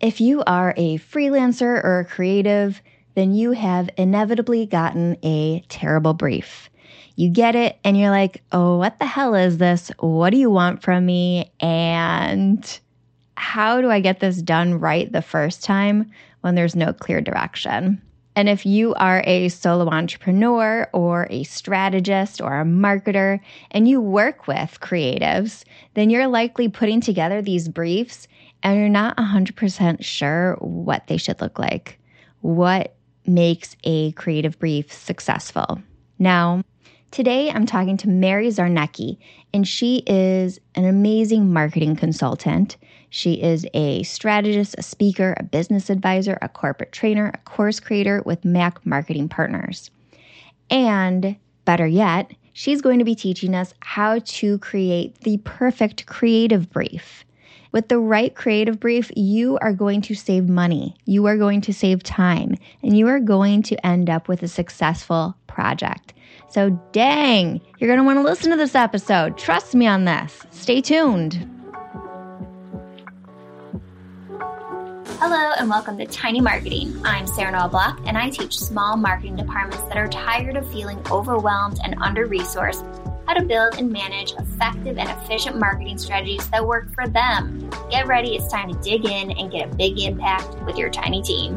If you are a freelancer or a creative, then you have inevitably gotten a terrible brief. You get it and you're like, oh, what the hell is this? What do you want from me? And how do I get this done right the first time when there's no clear direction? And if you are a solo entrepreneur or a strategist or a marketer and you work with creatives, then you're likely putting together these briefs and you're not 100% sure what they should look like. What makes a creative brief successful? Now, today I'm talking to Mary Czarnecki, and she is an amazing marketing consultant. She is a strategist, a speaker, a business advisor, a corporate trainer, a course creator with Mac Marketing Partners. And better yet, she's going to be teaching us how to create the perfect creative brief. With the right creative brief, you are going to save money, you are going to save time, and you are going to end up with a successful project. So, dang, you're going to want to listen to this episode. Trust me on this. Stay tuned. Hello and welcome to Tiny Marketing. I'm Sarah Noel Block and I teach small marketing departments that are tired of feeling overwhelmed and under resourced how to build and manage effective and efficient marketing strategies that work for them. Get ready, it's time to dig in and get a big impact with your tiny team.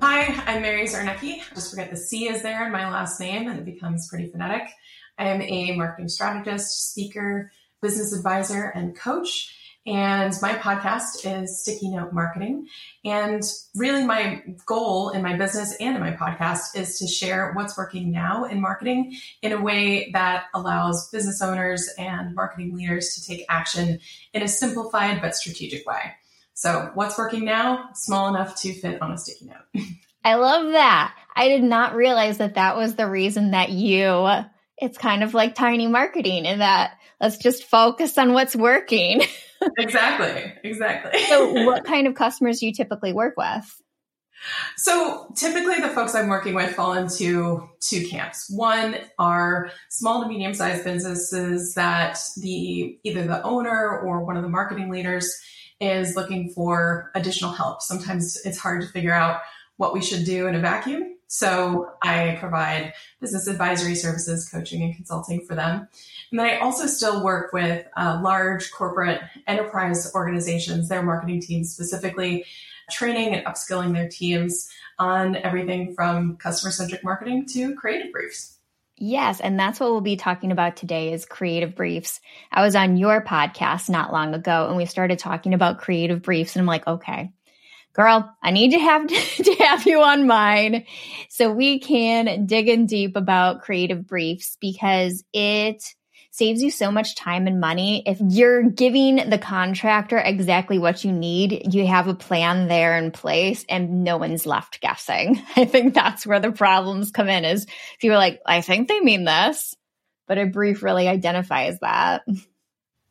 Hi, I'm Mary Czarnecki. Just forget the C is there in my last name and it becomes pretty phonetic. I am a marketing strategist, speaker, business advisor, and coach. And my podcast is Sticky Note Marketing. And really, my goal in my business and in my podcast is to share what's working now in marketing in a way that allows business owners and marketing leaders to take action in a simplified but strategic way. So, what's working now? Small enough to fit on a sticky note. I love that. I did not realize that that was the reason that you it's kind of like tiny marketing in that let's just focus on what's working. exactly. Exactly. so, what kind of customers do you typically work with? So, typically, the folks I'm working with fall into two camps. One are small to medium sized businesses that the either the owner or one of the marketing leaders is looking for additional help. Sometimes it's hard to figure out what we should do in a vacuum. So I provide business advisory services, coaching, and consulting for them. And then I also still work with uh, large corporate enterprise organizations, their marketing teams specifically, training and upskilling their teams on everything from customer centric marketing to creative briefs. Yes, and that's what we'll be talking about today is creative briefs. I was on your podcast not long ago and we started talking about creative briefs and I'm like, okay, girl, I need to have to have you on mine so we can dig in deep about creative briefs because it saves you so much time and money. If you're giving the contractor exactly what you need, you have a plan there in place and no one's left guessing. I think that's where the problems come in is if you're like, I think they mean this, but a brief really identifies that.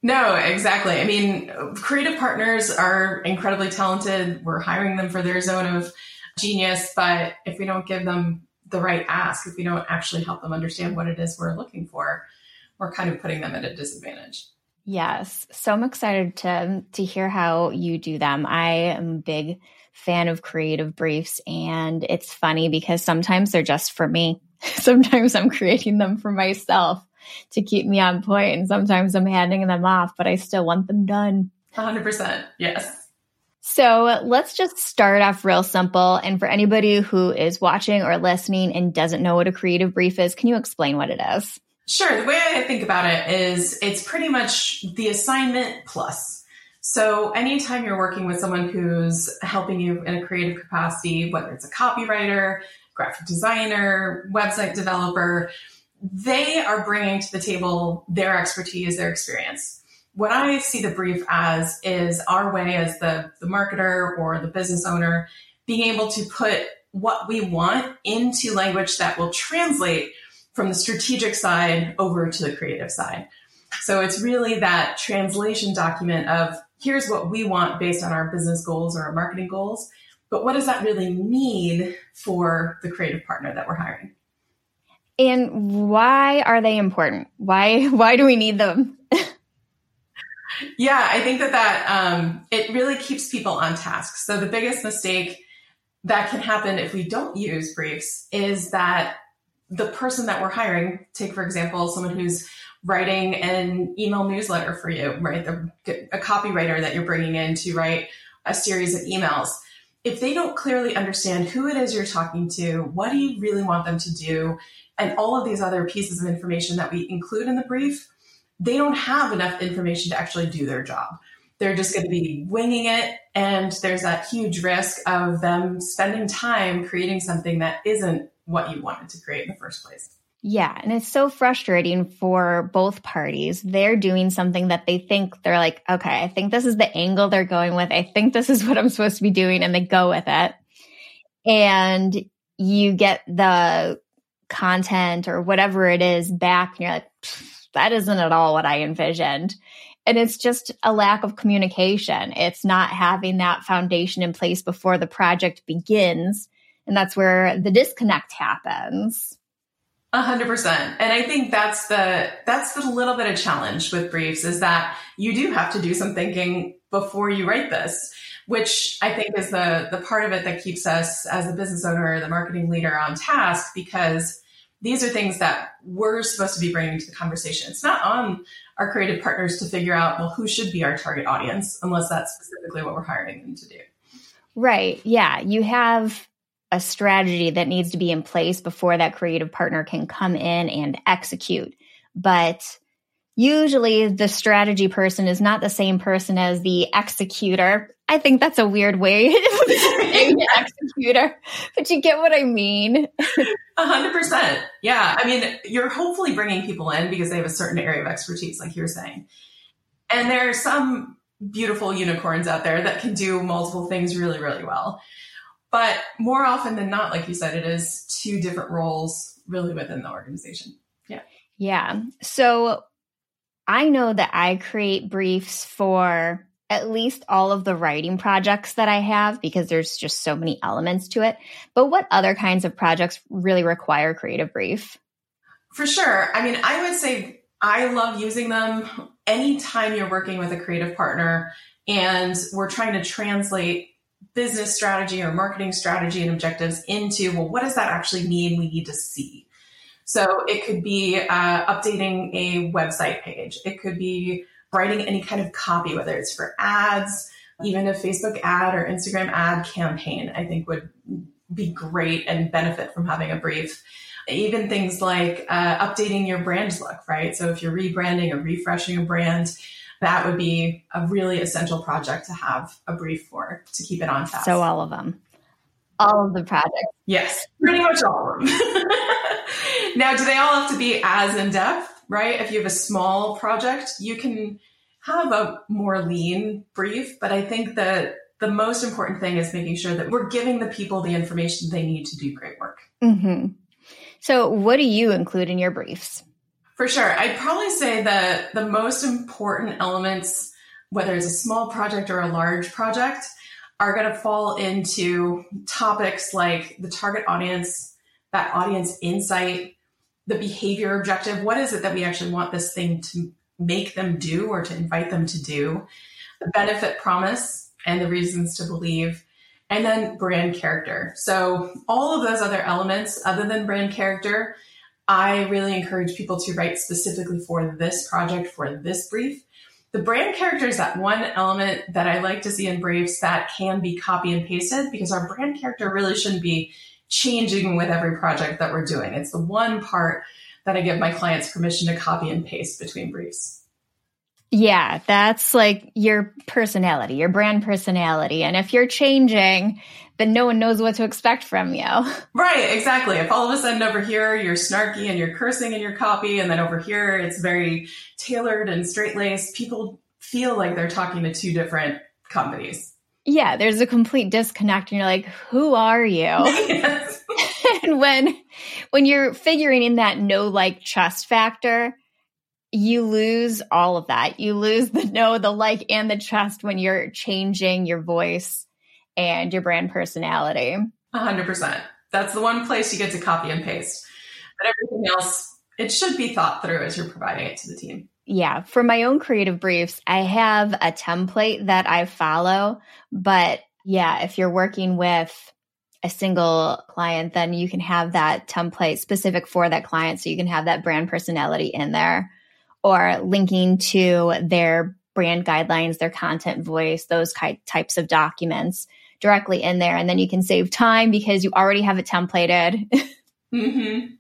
No, exactly. I mean, creative partners are incredibly talented. We're hiring them for their zone of genius, but if we don't give them the right ask, if we don't actually help them understand what it is we're looking for, we're kind of putting them at a disadvantage. Yes. So I'm excited to to hear how you do them. I am a big fan of creative briefs and it's funny because sometimes they're just for me. sometimes I'm creating them for myself to keep me on point. And sometimes I'm handing them off, but I still want them done. 100%. Yes. So let's just start off real simple. And for anybody who is watching or listening and doesn't know what a creative brief is, can you explain what it is? Sure. The way I think about it is it's pretty much the assignment plus. So anytime you're working with someone who's helping you in a creative capacity, whether it's a copywriter, graphic designer, website developer, they are bringing to the table their expertise, their experience. What I see the brief as is our way as the, the marketer or the business owner being able to put what we want into language that will translate from the strategic side over to the creative side. So it's really that translation document of here's what we want based on our business goals or our marketing goals. But what does that really mean for the creative partner that we're hiring? And why are they important? Why why do we need them? yeah, I think that that um, it really keeps people on task. So the biggest mistake that can happen if we don't use briefs is that the person that we're hiring, take for example, someone who's writing an email newsletter for you, right? The, a copywriter that you're bringing in to write a series of emails. If they don't clearly understand who it is you're talking to, what do you really want them to do, and all of these other pieces of information that we include in the brief, they don't have enough information to actually do their job. They're just going to be winging it. And there's that huge risk of them spending time creating something that isn't what you wanted to create in the first place. Yeah. And it's so frustrating for both parties. They're doing something that they think they're like, okay, I think this is the angle they're going with. I think this is what I'm supposed to be doing. And they go with it. And you get the content or whatever it is back. And you're like, that isn't at all what I envisioned. And it's just a lack of communication. It's not having that foundation in place before the project begins. And that's where the disconnect happens. A hundred percent. And I think that's the, that's the little bit of challenge with briefs is that you do have to do some thinking before you write this, which I think is the, the part of it that keeps us as the business owner, the marketing leader on task because these are things that we're supposed to be bringing to the conversation. It's not on our creative partners to figure out, well, who should be our target audience, unless that's specifically what we're hiring them to do. Right. Yeah. You have a strategy that needs to be in place before that creative partner can come in and execute. But usually the strategy person is not the same person as the executor. I think that's a weird way executor, but you get what I mean. A hundred percent. Yeah. I mean, you're hopefully bringing people in because they have a certain area of expertise, like you're saying. And there are some beautiful unicorns out there that can do multiple things really, really well. But more often than not, like you said, it is two different roles really within the organization. Yeah. Yeah. So I know that I create briefs for at least all of the writing projects that I have because there's just so many elements to it. But what other kinds of projects really require creative brief? For sure. I mean, I would say I love using them anytime you're working with a creative partner and we're trying to translate business strategy or marketing strategy and objectives into, well, what does that actually mean we need to see? So it could be uh, updating a website page. It could be writing any kind of copy, whether it's for ads, even a Facebook ad or Instagram ad campaign, I think would be great and benefit from having a brief. Even things like uh, updating your brand look, right? So if you're rebranding or refreshing a brand, that would be a really essential project to have a brief for to keep it on task. So all of them. All of the projects. Yes, pretty much all of them. now, do they all have to be as in depth, right? If you have a small project, you can have a more lean brief, but I think that the most important thing is making sure that we're giving the people the information they need to do great work. Mm-hmm. So, what do you include in your briefs? For sure. I'd probably say that the most important elements, whether it's a small project or a large project, are going to fall into topics like the target audience, that audience insight, the behavior objective. What is it that we actually want this thing to make them do or to invite them to do? The benefit promise and the reasons to believe, and then brand character. So, all of those other elements, other than brand character, I really encourage people to write specifically for this project, for this brief. The brand character is that one element that I like to see in briefs that can be copy and pasted because our brand character really shouldn't be changing with every project that we're doing. It's the one part that I give my clients permission to copy and paste between briefs. Yeah, that's like your personality, your brand personality. And if you're changing, then no one knows what to expect from you. Right, exactly. If all of a sudden over here you're snarky and you're cursing in your copy, and then over here it's very tailored and straight laced, people feel like they're talking to two different companies. Yeah, there's a complete disconnect, and you're like, "Who are you?" Yes. and when when you're figuring in that no like trust factor, you lose all of that. You lose the know, the like, and the trust when you're changing your voice and your brand personality. Hundred percent. That's the one place you get to copy and paste. But everything else, it should be thought through as you're providing it to the team. Yeah, for my own creative briefs, I have a template that I follow. But yeah, if you're working with a single client, then you can have that template specific for that client. So you can have that brand personality in there or linking to their brand guidelines, their content voice, those types of documents directly in there. And then you can save time because you already have it templated. mm-hmm.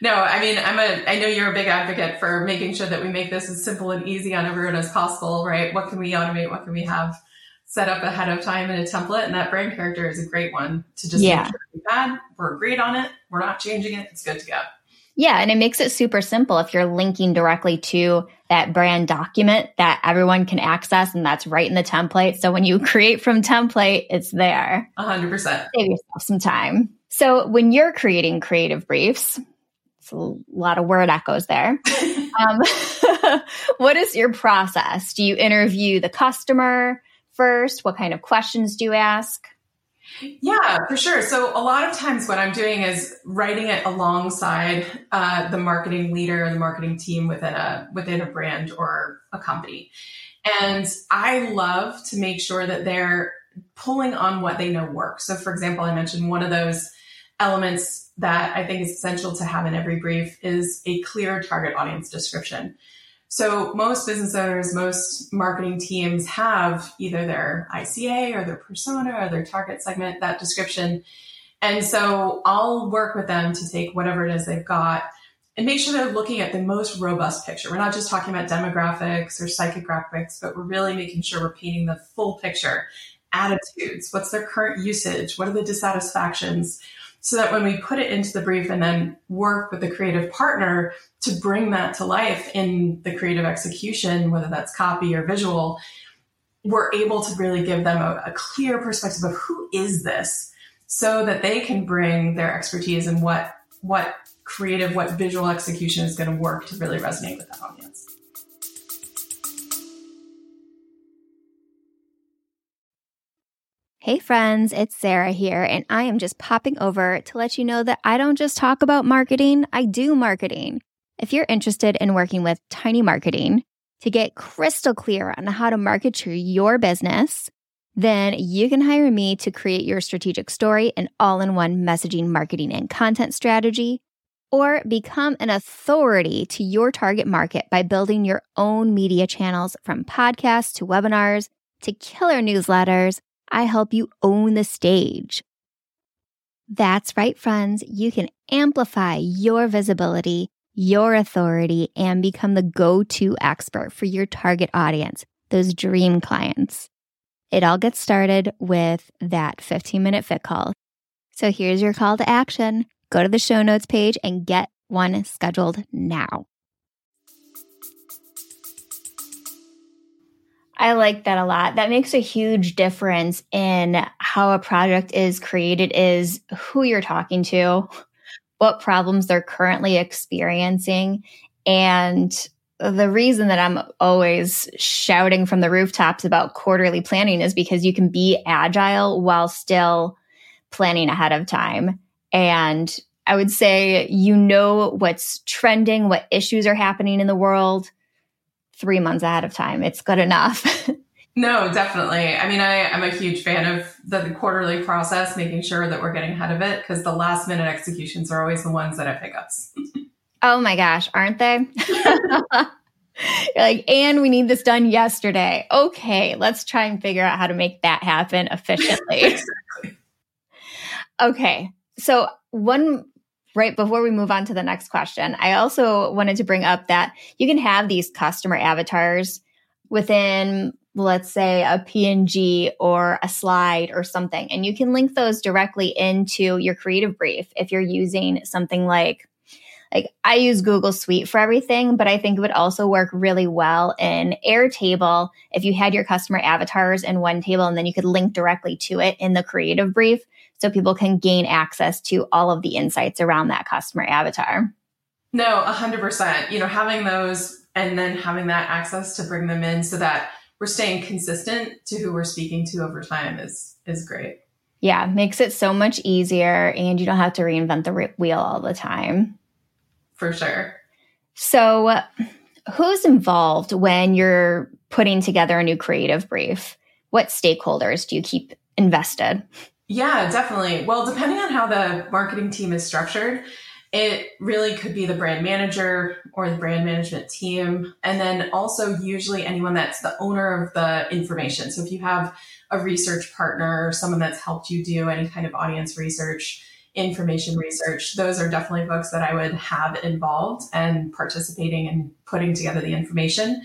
No, I mean, I'm a, I know you're a big advocate for making sure that we make this as simple and easy on everyone as possible, right? What can we automate? What can we have set up ahead of time in a template? And that brand character is a great one to just yeah. make sure we've had, we're agreed on it. We're not changing it. It's good to go. Yeah, and it makes it super simple if you're linking directly to that brand document that everyone can access and that's right in the template. So when you create from template, it's there. 100%. Save yourself some time. So when you're creating creative briefs, it's a lot of word echoes there. um, what is your process? Do you interview the customer first? What kind of questions do you ask? Yeah, for sure. So a lot of times what I'm doing is writing it alongside uh, the marketing leader the marketing team within a within a brand or a company. And I love to make sure that they're pulling on what they know works. So for example, I mentioned one of those elements that I think is essential to have in every brief is a clear target audience description. So most business owners, most marketing teams have either their ICA or their persona or their target segment, that description. And so I'll work with them to take whatever it is they've got and make sure they're looking at the most robust picture. We're not just talking about demographics or psychographics, but we're really making sure we're painting the full picture. Attitudes, what's their current usage? What are the dissatisfactions? So that when we put it into the brief and then work with the creative partner to bring that to life in the creative execution, whether that's copy or visual, we're able to really give them a, a clear perspective of who is this so that they can bring their expertise and what what creative, what visual execution is going to work to really resonate with that audience. Hey friends, it's Sarah here, and I am just popping over to let you know that I don't just talk about marketing, I do marketing. If you're interested in working with Tiny Marketing to get crystal clear on how to market to your business, then you can hire me to create your strategic story and all in one messaging, marketing, and content strategy, or become an authority to your target market by building your own media channels from podcasts to webinars to killer newsletters I help you own the stage. That's right, friends. You can amplify your visibility, your authority, and become the go to expert for your target audience, those dream clients. It all gets started with that 15 minute fit call. So here's your call to action go to the show notes page and get one scheduled now. I like that a lot. That makes a huge difference in how a project is created is who you're talking to, what problems they're currently experiencing, and the reason that I'm always shouting from the rooftops about quarterly planning is because you can be agile while still planning ahead of time. And I would say you know what's trending, what issues are happening in the world three months ahead of time. It's good enough. no, definitely. I mean, I, am a huge fan of the quarterly process, making sure that we're getting ahead of it because the last minute executions are always the ones that have hiccups. oh my gosh, aren't they? You're like, and we need this done yesterday. Okay, let's try and figure out how to make that happen efficiently. exactly. Okay, so one right before we move on to the next question, I also wanted to bring up that you can have these customer avatars within let's say a PNG or a slide or something and you can link those directly into your creative brief if you're using something like like I use Google Suite for everything, but I think it would also work really well in Airtable if you had your customer avatars in one table and then you could link directly to it in the creative brief so people can gain access to all of the insights around that customer avatar. No, 100%. You know, having those and then having that access to bring them in so that we're staying consistent to who we're speaking to over time is is great. Yeah, makes it so much easier and you don't have to reinvent the wheel all the time. for sure. So, who's involved when you're putting together a new creative brief? What stakeholders do you keep invested? Yeah, definitely. Well, depending on how the marketing team is structured, it really could be the brand manager or the brand management team. And then also, usually, anyone that's the owner of the information. So, if you have a research partner or someone that's helped you do any kind of audience research, information research, those are definitely folks that I would have involved and participating in putting together the information.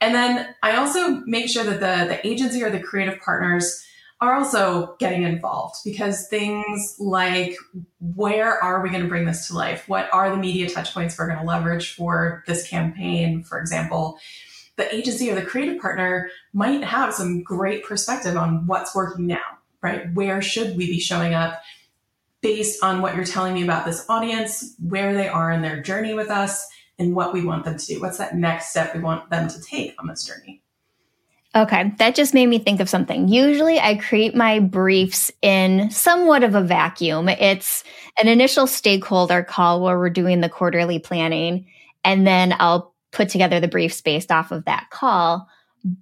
And then I also make sure that the, the agency or the creative partners are also getting involved because things like where are we going to bring this to life? What are the media touchpoints we're going to leverage for this campaign, for example? The agency or the creative partner might have some great perspective on what's working now, right? Where should we be showing up based on what you're telling me about this audience, where they are in their journey with us, and what we want them to do? What's that next step we want them to take on this journey? Okay, that just made me think of something. Usually I create my briefs in somewhat of a vacuum. It's an initial stakeholder call where we're doing the quarterly planning, and then I'll put together the briefs based off of that call.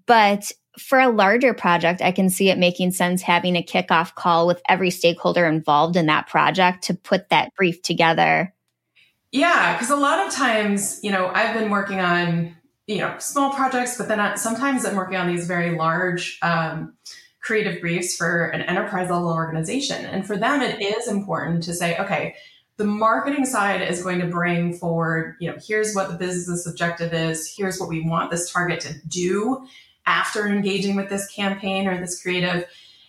But for a larger project, I can see it making sense having a kickoff call with every stakeholder involved in that project to put that brief together. Yeah, because a lot of times, you know, I've been working on you know small projects but then I, sometimes i'm working on these very large um, creative briefs for an enterprise level organization. And for them it is important to say okay the marketing side is going to bring forward you know here's what the business objective is. Here's what we want this target to do after engaging with this campaign or this creative.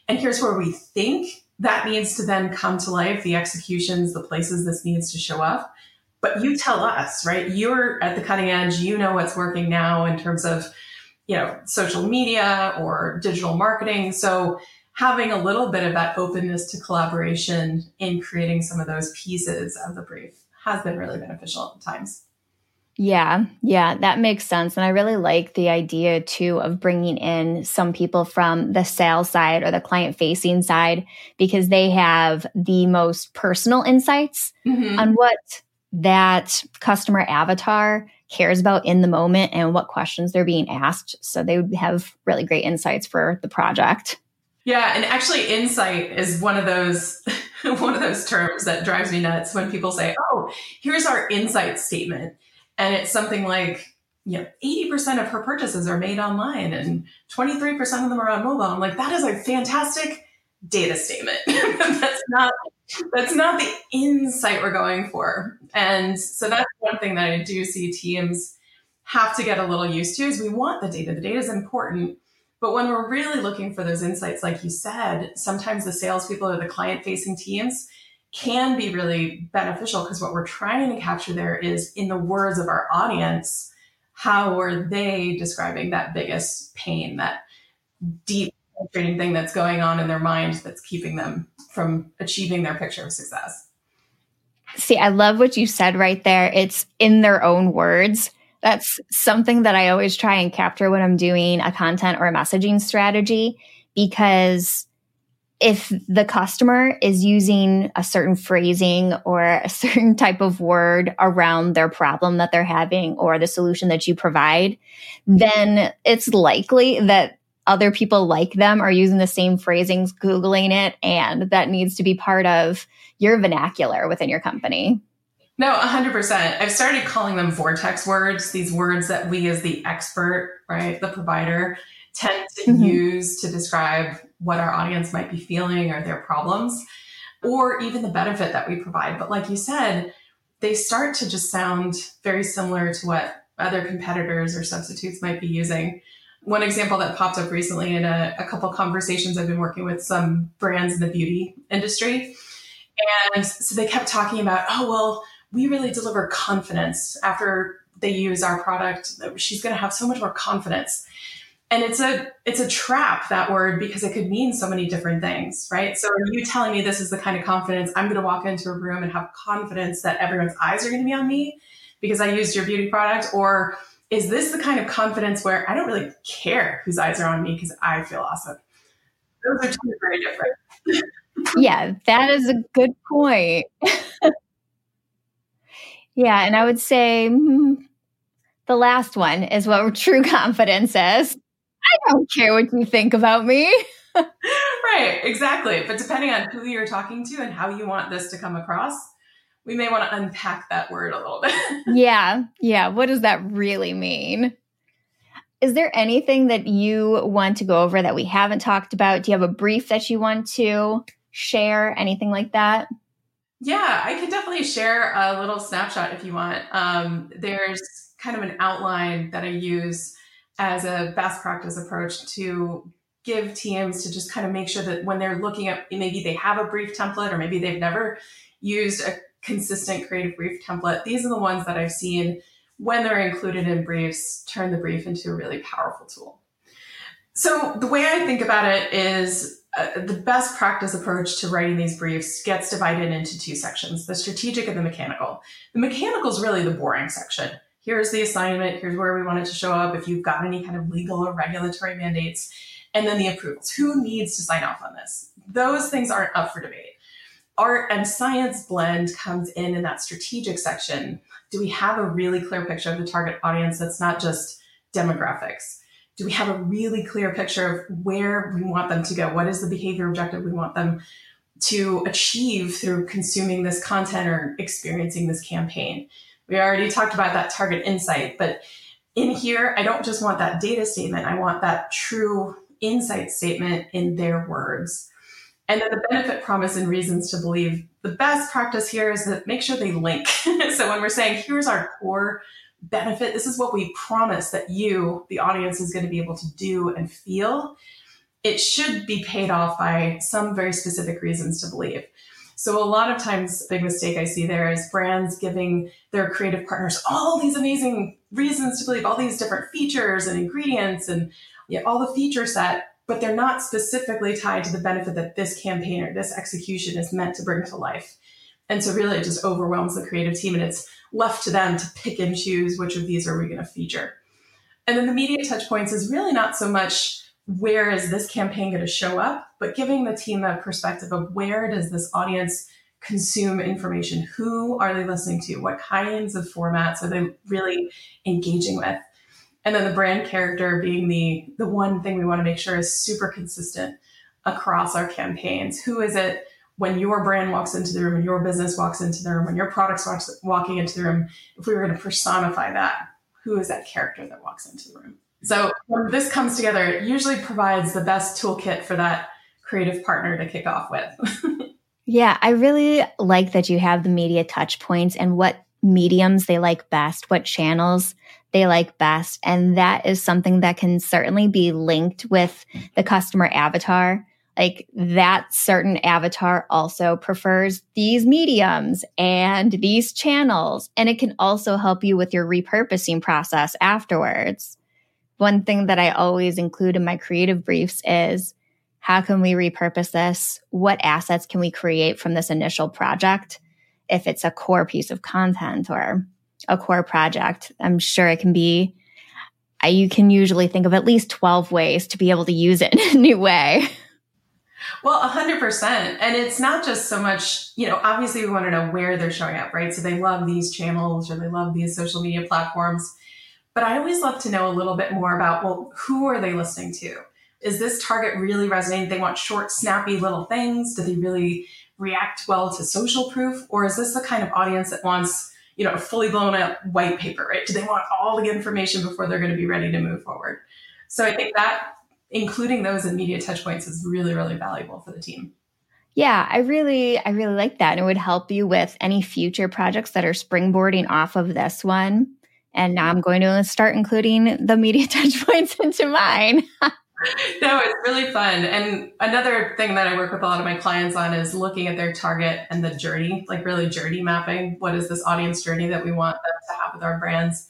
And here's where we think that needs to then come to life the executions the places this needs to show up but you tell us, right? You're at the cutting edge. You know what's working now in terms of, you know, social media or digital marketing. So having a little bit of that openness to collaboration in creating some of those pieces of the brief has been really beneficial at times. Yeah, yeah, that makes sense. And I really like the idea too of bringing in some people from the sales side or the client facing side because they have the most personal insights mm-hmm. on what that customer avatar cares about in the moment and what questions they're being asked. So they would have really great insights for the project. Yeah, and actually insight is one of those one of those terms that drives me nuts when people say, "Oh, here's our insight statement." And it's something like, you know, 80% of her purchases are made online and 23% of them are on mobile. I'm like, that is a fantastic data statement. That's not that's not the insight we're going for. And so that's one thing that I do see teams have to get a little used to is we want the data. The data is important. But when we're really looking for those insights, like you said, sometimes the salespeople or the client facing teams can be really beneficial because what we're trying to capture there is in the words of our audience, how are they describing that biggest pain, that deep frustrating thing that's going on in their mind that's keeping them from achieving their picture of success. See, I love what you said right there. It's in their own words. That's something that I always try and capture when I'm doing a content or a messaging strategy because if the customer is using a certain phrasing or a certain type of word around their problem that they're having or the solution that you provide, then it's likely that other people like them are using the same phrasings, Googling it, and that needs to be part of your vernacular within your company. No, 100%. I've started calling them vortex words, these words that we as the expert, right, the provider, tend to mm-hmm. use to describe what our audience might be feeling or their problems, or even the benefit that we provide. But like you said, they start to just sound very similar to what other competitors or substitutes might be using. One example that popped up recently in a, a couple conversations I've been working with some brands in the beauty industry. And so they kept talking about, oh, well, we really deliver confidence after they use our product. She's going to have so much more confidence. And it's a it's a trap that word because it could mean so many different things, right? So are you telling me this is the kind of confidence I'm going to walk into a room and have confidence that everyone's eyes are going to be on me because I used your beauty product or is this the kind of confidence where I don't really care whose eyes are on me because I feel awesome? Those are two very different. yeah, that is a good point. Yeah. And I would say mm, the last one is what true confidence is. I don't care what you think about me. right, exactly. But depending on who you're talking to and how you want this to come across, we may want to unpack that word a little bit. yeah. Yeah. What does that really mean? Is there anything that you want to go over that we haven't talked about? Do you have a brief that you want to share? Anything like that? Yeah, I could definitely share a little snapshot if you want. Um, there's kind of an outline that I use as a best practice approach to give teams to just kind of make sure that when they're looking at maybe they have a brief template or maybe they've never used a consistent creative brief template, these are the ones that I've seen when they're included in briefs turn the brief into a really powerful tool. So the way I think about it is uh, the best practice approach to writing these briefs gets divided into two sections, the strategic and the mechanical. The mechanical is really the boring section here's the assignment, here's where we want it to show up, if you've got any kind of legal or regulatory mandates, and then the approvals. Who needs to sign off on this? Those things aren't up for debate. Art and science blend comes in in that strategic section. Do we have a really clear picture of the target audience that's not just demographics? Do we have a really clear picture of where we want them to go? What is the behavior objective we want them to achieve through consuming this content or experiencing this campaign? We already talked about that target insight, but in here, I don't just want that data statement. I want that true insight statement in their words. And then the benefit promise and reasons to believe. The best practice here is that make sure they link. so when we're saying, here's our core benefit, this is what we promise that you, the audience, is going to be able to do and feel. It should be paid off by some very specific reasons to believe. So a lot of times, big mistake I see there is brands giving their creative partners all these amazing reasons to believe, all these different features and ingredients and yeah, all the feature set, but they're not specifically tied to the benefit that this campaign or this execution is meant to bring to life. And so really it just overwhelms the creative team and it's left to them to pick and choose which of these are we going to feature. And then the media touch points is really not so much where is this campaign going to show up, but giving the team a perspective of where does this audience consume information? Who are they listening to? What kinds of formats are they really engaging with? And then the brand character being the the one thing we want to make sure is super consistent across our campaigns. Who is it when your brand walks into the room, when your business walks into the room, when your products walks walking into the room? If we were going to personify that, who is that character that walks into the room? So when this comes together, it usually provides the best toolkit for that creative partner to kick off with. yeah, I really like that you have the media touch points and what mediums they like best, what channels they like best. And that is something that can certainly be linked with the customer avatar. Like that certain avatar also prefers these mediums and these channels. And it can also help you with your repurposing process afterwards one thing that I always include in my creative briefs is how can we repurpose this? What assets can we create from this initial project? If it's a core piece of content or a core project, I'm sure it can be, you can usually think of at least 12 ways to be able to use it in a new way. Well, 100%. And it's not just so much, you know, obviously we want to know where they're showing up, right? So they love these channels or they love these social media platforms. But I always love to know a little bit more about, well, who are they listening to? Is this target really resonating? They want short, snappy little things. Do they really react well to social proof? Or is this the kind of audience that wants, you know, a fully blown up white paper, right? Do they want all the information before they're going to be ready to move forward? So I think that including those in media touchpoints is really, really valuable for the team. Yeah, I really, I really like that. And it would help you with any future projects that are springboarding off of this one. And now I'm going to start including the media touch points into mine. no, it's really fun. And another thing that I work with a lot of my clients on is looking at their target and the journey, like really journey mapping. What is this audience journey that we want them to have with our brands?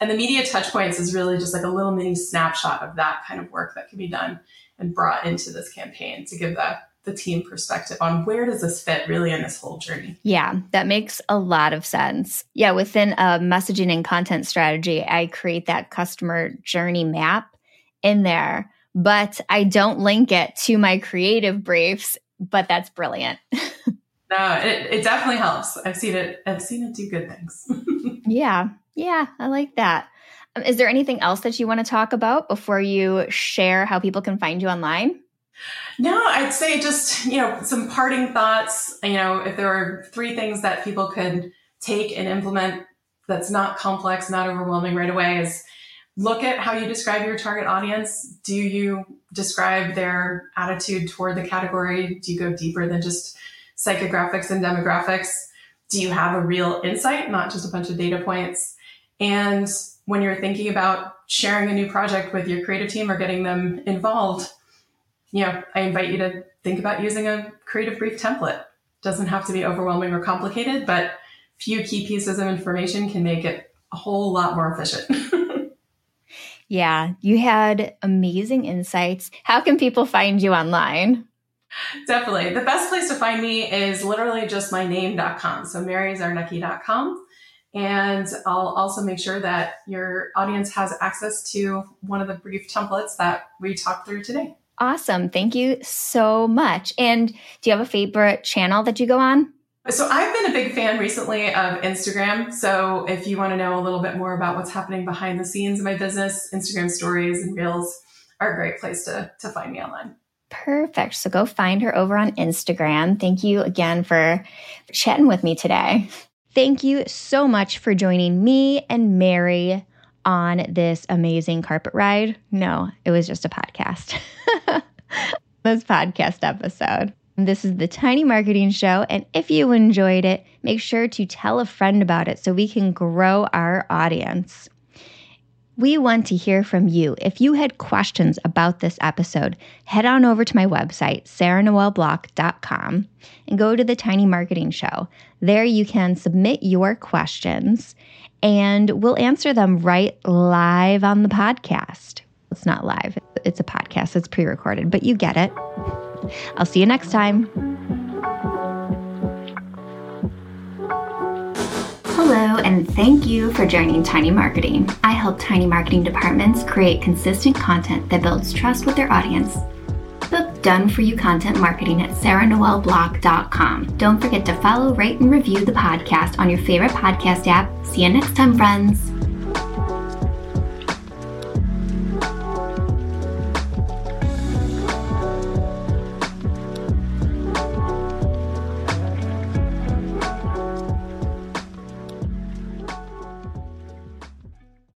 And the media touch points is really just like a little mini snapshot of that kind of work that can be done and brought into this campaign to give the the team perspective on where does this fit really in this whole journey. Yeah, that makes a lot of sense. Yeah, within a messaging and content strategy, I create that customer journey map in there, but I don't link it to my creative briefs, but that's brilliant. No, it, it definitely helps. I've seen it. I've seen it do good things. yeah, yeah, I like that. Um, is there anything else that you want to talk about before you share how people can find you online? No, I'd say just, you know, some parting thoughts. You know, if there are three things that people could take and implement that's not complex, not overwhelming right away is look at how you describe your target audience. Do you describe their attitude toward the category? Do you go deeper than just psychographics and demographics? Do you have a real insight, not just a bunch of data points? And when you're thinking about sharing a new project with your creative team or getting them involved, you know, I invite you to think about using a creative brief template. Doesn't have to be overwhelming or complicated, but few key pieces of information can make it a whole lot more efficient. yeah, you had amazing insights. How can people find you online? Definitely. The best place to find me is literally just my name.com. So maryczarnecki.com. And I'll also make sure that your audience has access to one of the brief templates that we talked through today. Awesome. Thank you so much. And do you have a favorite channel that you go on? So I've been a big fan recently of Instagram. So if you want to know a little bit more about what's happening behind the scenes of my business, Instagram stories and reels are a great place to, to find me online. Perfect. So go find her over on Instagram. Thank you again for chatting with me today. Thank you so much for joining me and Mary on this amazing carpet ride. No, it was just a podcast. this podcast episode. This is the Tiny Marketing Show. And if you enjoyed it, make sure to tell a friend about it so we can grow our audience. We want to hear from you. If you had questions about this episode, head on over to my website, sarahnoelblock.com, and go to the Tiny Marketing Show. There you can submit your questions and we'll answer them right live on the podcast. It's not live, it's a podcast, it's pre recorded, but you get it. I'll see you next time. Hello, and thank you for joining Tiny Marketing. I help tiny marketing departments create consistent content that builds trust with their audience Book done for you content marketing at sarahnoelblock.com. Don't forget to follow, rate, and review the podcast on your favorite podcast app. See you next time, friends.